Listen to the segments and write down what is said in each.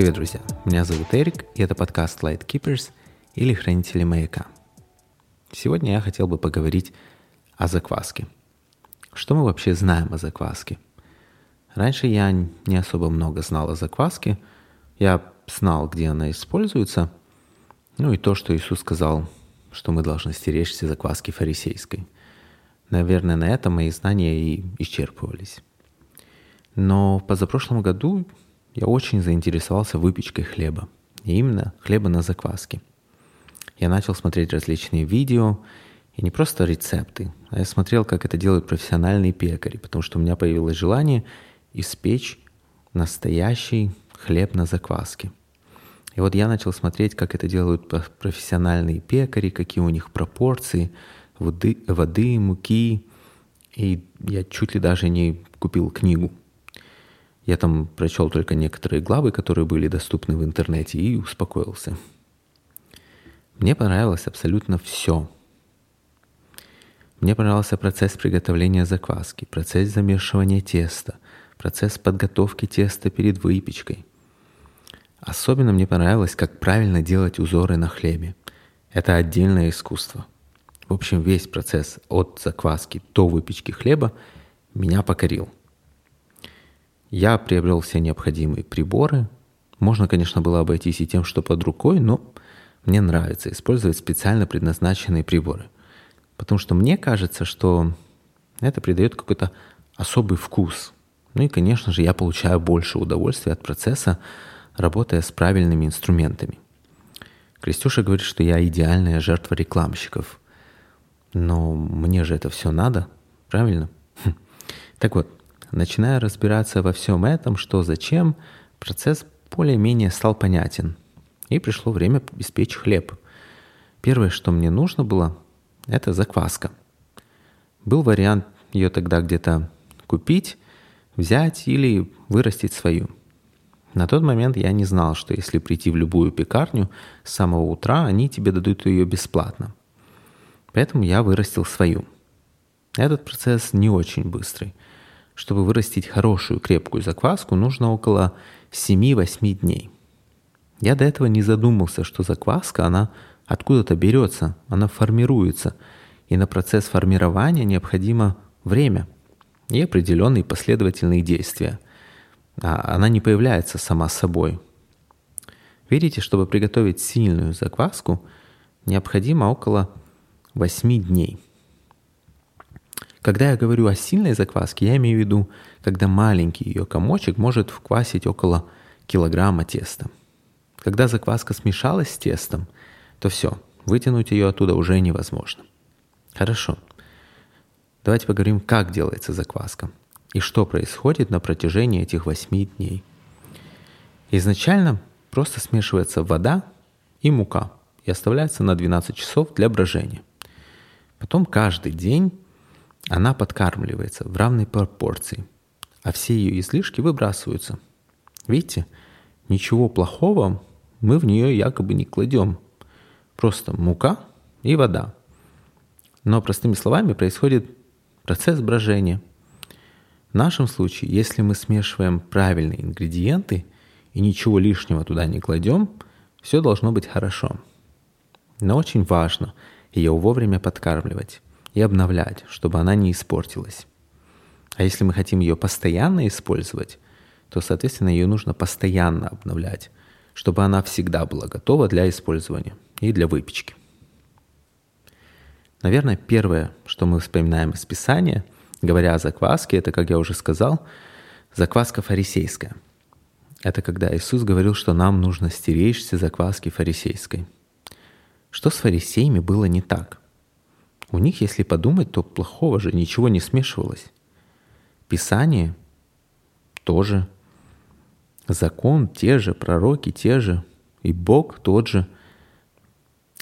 Привет, друзья! Меня зовут Эрик, и это подкаст Light Keepers или Хранители маяка. Сегодня я хотел бы поговорить о закваске. Что мы вообще знаем о закваске? Раньше я не особо много знал о закваске. Я знал, где она используется. Ну и то, что Иисус сказал, что мы должны стеречься закваски фарисейской. Наверное, на этом мои знания и исчерпывались. Но в позапрошлом году я очень заинтересовался выпечкой хлеба. И именно хлеба на закваске. Я начал смотреть различные видео, и не просто рецепты, а я смотрел, как это делают профессиональные пекари, потому что у меня появилось желание испечь настоящий хлеб на закваске. И вот я начал смотреть, как это делают профессиональные пекари, какие у них пропорции воды, воды муки. И я чуть ли даже не купил книгу я там прочел только некоторые главы, которые были доступны в интернете, и успокоился. Мне понравилось абсолютно все. Мне понравился процесс приготовления закваски, процесс замешивания теста, процесс подготовки теста перед выпечкой. Особенно мне понравилось, как правильно делать узоры на хлебе. Это отдельное искусство. В общем, весь процесс от закваски до выпечки хлеба меня покорил – я приобрел все необходимые приборы. Можно, конечно, было обойтись и тем, что под рукой, но мне нравится использовать специально предназначенные приборы. Потому что мне кажется, что это придает какой-то особый вкус. Ну и, конечно же, я получаю больше удовольствия от процесса, работая с правильными инструментами. Крестюша говорит, что я идеальная жертва рекламщиков. Но мне же это все надо, правильно? Хм. Так вот, Начиная разбираться во всем этом, что зачем, процесс более-менее стал понятен. И пришло время испечь хлеб. Первое, что мне нужно было, это закваска. Был вариант ее тогда где-то купить, взять или вырастить свою. На тот момент я не знал, что если прийти в любую пекарню с самого утра, они тебе дадут ее бесплатно. Поэтому я вырастил свою. Этот процесс не очень быстрый – чтобы вырастить хорошую крепкую закваску, нужно около 7-8 дней. Я до этого не задумался, что закваска, она откуда-то берется, она формируется, и на процесс формирования необходимо время и определенные последовательные действия. А она не появляется сама собой. Видите, чтобы приготовить сильную закваску, необходимо около 8 дней – когда я говорю о сильной закваске, я имею в виду, когда маленький ее комочек может вквасить около килограмма теста. Когда закваска смешалась с тестом, то все, вытянуть ее оттуда уже невозможно. Хорошо. Давайте поговорим, как делается закваска и что происходит на протяжении этих восьми дней. Изначально просто смешивается вода и мука и оставляется на 12 часов для брожения. Потом каждый день она подкармливается в равной пропорции, а все ее излишки выбрасываются. Видите, ничего плохого мы в нее якобы не кладем. Просто мука и вода. Но простыми словами происходит процесс брожения. В нашем случае, если мы смешиваем правильные ингредиенты и ничего лишнего туда не кладем, все должно быть хорошо. Но очень важно ее вовремя подкармливать и обновлять, чтобы она не испортилась. А если мы хотим ее постоянно использовать, то, соответственно, ее нужно постоянно обновлять, чтобы она всегда была готова для использования и для выпечки. Наверное, первое, что мы вспоминаем из Писания, говоря о закваске, это, как я уже сказал, закваска фарисейская. Это когда Иисус говорил, что нам нужно стеречься закваски фарисейской. Что с фарисеями было не так? У них, если подумать, то плохого же ничего не смешивалось. Писание тоже. Закон те же, пророки те же, и Бог тот же.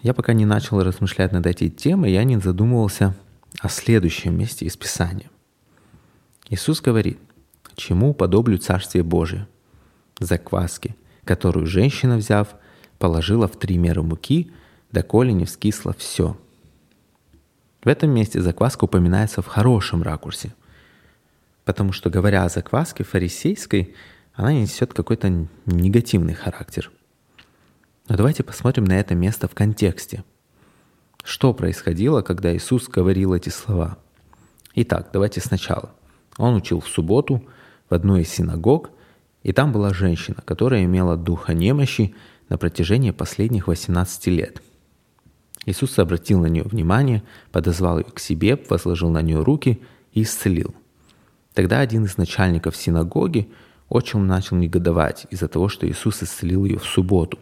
Я пока не начал размышлять над этой темой, я не задумывался о следующем месте из Писания. Иисус говорит, чему подоблю Царствие Божие? Закваски, которую женщина, взяв, положила в три меры муки, доколе не вскисло все – в этом месте закваска упоминается в хорошем ракурсе. Потому что, говоря о закваске фарисейской, она несет какой-то негативный характер. Но давайте посмотрим на это место в контексте. Что происходило, когда Иисус говорил эти слова? Итак, давайте сначала. Он учил в субботу в одной из синагог, и там была женщина, которая имела духа немощи на протяжении последних 18 лет. Иисус обратил на нее внимание, подозвал ее к себе, возложил на нее руки и исцелил. Тогда один из начальников синагоги очень начал негодовать из-за того, что Иисус исцелил ее в субботу.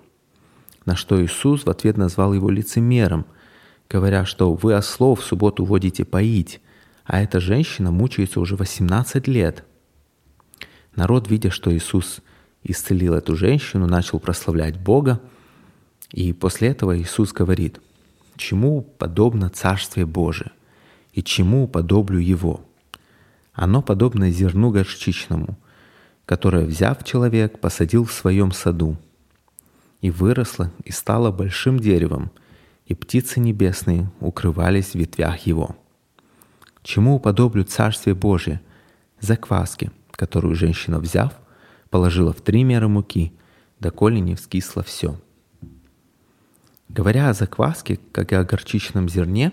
На что Иисус в ответ назвал его лицемером, говоря, что вы ослов в субботу водите поить, а эта женщина мучается уже 18 лет. Народ, видя, что Иисус исцелил эту женщину, начал прославлять Бога, и после этого Иисус говорит, чему подобно Царствие Божие и чему подоблю Его – оно подобно зерну горчичному, которое, взяв человек, посадил в своем саду, и выросло, и стало большим деревом, и птицы небесные укрывались в ветвях его. Чему уподоблю Царствие Божие? Закваски, которую женщина, взяв, положила в три меры муки, доколе не вскисло все. Говоря о закваске, как и о горчичном зерне,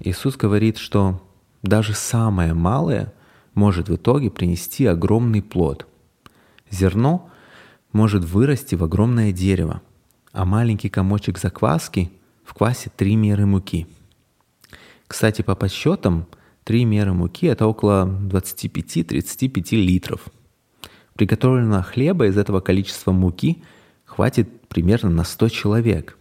Иисус говорит, что даже самое малое может в итоге принести огромный плод. Зерно может вырасти в огромное дерево, а маленький комочек закваски в квасе 3 меры муки. Кстати, по подсчетам, 3 меры муки – это около 25-35 литров. Приготовленного хлеба из этого количества муки хватит примерно на 100 человек.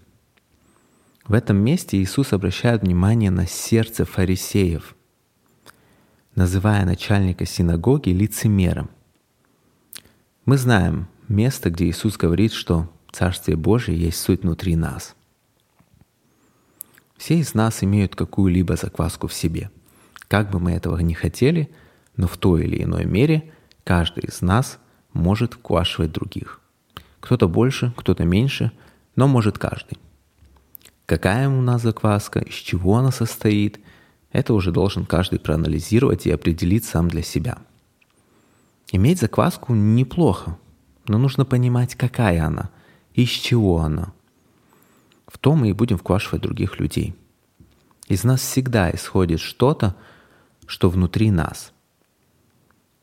В этом месте Иисус обращает внимание на сердце фарисеев – называя начальника синагоги лицемером. Мы знаем место, где Иисус говорит, что Царствие Божие есть суть внутри нас. Все из нас имеют какую-либо закваску в себе. Как бы мы этого не хотели, но в той или иной мере каждый из нас может вквашивать других. Кто-то больше, кто-то меньше, но может каждый. Какая у нас закваска, из чего она состоит – это уже должен каждый проанализировать и определить сам для себя. Иметь закваску неплохо, но нужно понимать, какая она, из чего она. В том мы и будем вквашивать других людей. Из нас всегда исходит что-то, что внутри нас.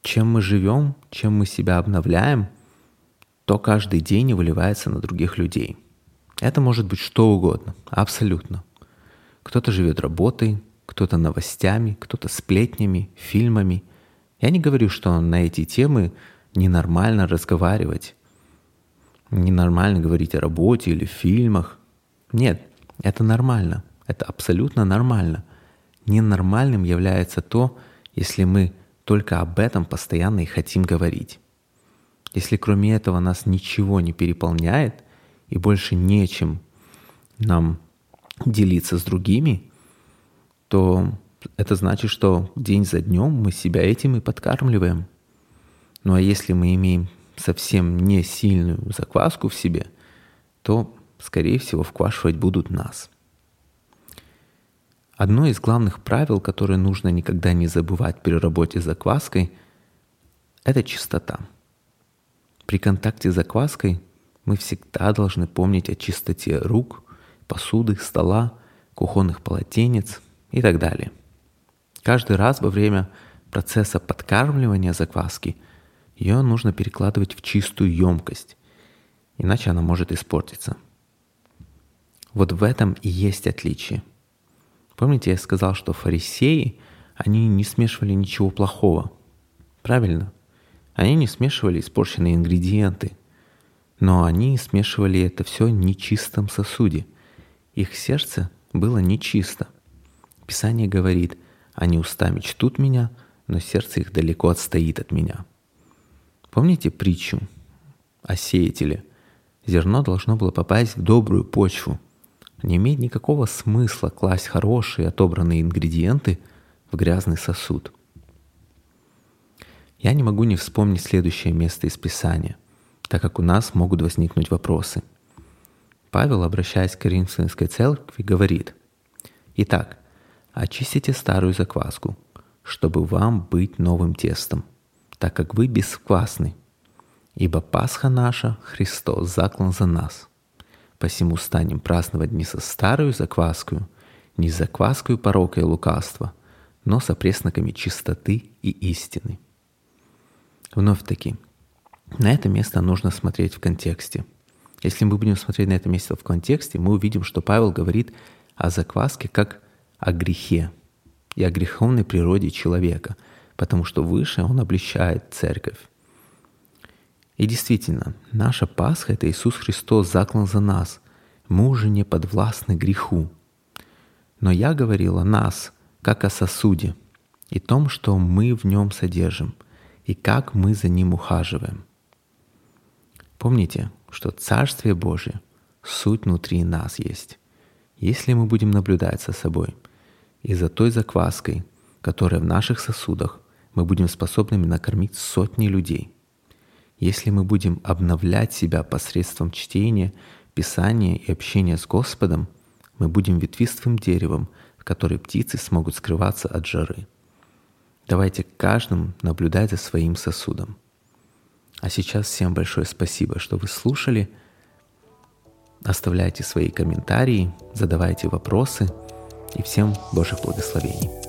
Чем мы живем, чем мы себя обновляем, то каждый день и выливается на других людей. Это может быть что угодно, абсолютно. Кто-то живет работой, кто-то новостями, кто-то сплетнями, фильмами. Я не говорю, что на эти темы ненормально разговаривать, ненормально говорить о работе или фильмах. Нет, это нормально, это абсолютно нормально. Ненормальным является то, если мы только об этом постоянно и хотим говорить. Если кроме этого нас ничего не переполняет и больше нечем нам делиться с другими, то это значит, что день за днем мы себя этим и подкармливаем. Ну а если мы имеем совсем не сильную закваску в себе, то, скорее всего, вквашивать будут нас. Одно из главных правил, которое нужно никогда не забывать при работе с закваской, это чистота. При контакте с закваской мы всегда должны помнить о чистоте рук, посуды, стола, кухонных полотенец – и так далее. Каждый раз во время процесса подкармливания закваски ее нужно перекладывать в чистую емкость, иначе она может испортиться. Вот в этом и есть отличие. Помните, я сказал, что фарисеи, они не смешивали ничего плохого. Правильно? Они не смешивали испорченные ингредиенты, но они смешивали это все в нечистом сосуде. Их сердце было нечисто. Писание говорит, они устами чтут меня, но сердце их далеко отстоит от меня. Помните притчу о сеятеле? Зерно должно было попасть в добрую почву. Не имеет никакого смысла класть хорошие отобранные ингредиенты в грязный сосуд. Я не могу не вспомнить следующее место из Писания, так как у нас могут возникнуть вопросы. Павел, обращаясь к Коринфянской церкви, говорит, «Итак, Очистите старую закваску, чтобы вам быть новым тестом, так как вы бесквасны. Ибо Пасха наша, Христос, заклан за нас. Посему станем праздновать не со старую закваскую, не с закваскою порока и лукавства, но со пресноками чистоты и истины. Вновь-таки, на это место нужно смотреть в контексте. Если мы будем смотреть на это место в контексте, мы увидим, что Павел говорит о закваске как о грехе и о греховной природе человека, потому что выше он обличает церковь. И действительно, наша Пасха — это Иисус Христос заклан за нас. Мы уже не подвластны греху. Но я говорил о нас, как о сосуде, и том, что мы в нем содержим, и как мы за ним ухаживаем. Помните, что Царствие Божие — суть внутри нас есть. Если мы будем наблюдать за собой и за той закваской, которая в наших сосудах, мы будем способными накормить сотни людей. Если мы будем обновлять себя посредством чтения, писания и общения с Господом, мы будем ветвистым деревом, в которой птицы смогут скрываться от жары. Давайте каждым наблюдать за своим сосудом. А сейчас всем большое спасибо, что вы слушали. Оставляйте свои комментарии, задавайте вопросы. И всем Божьих благословений.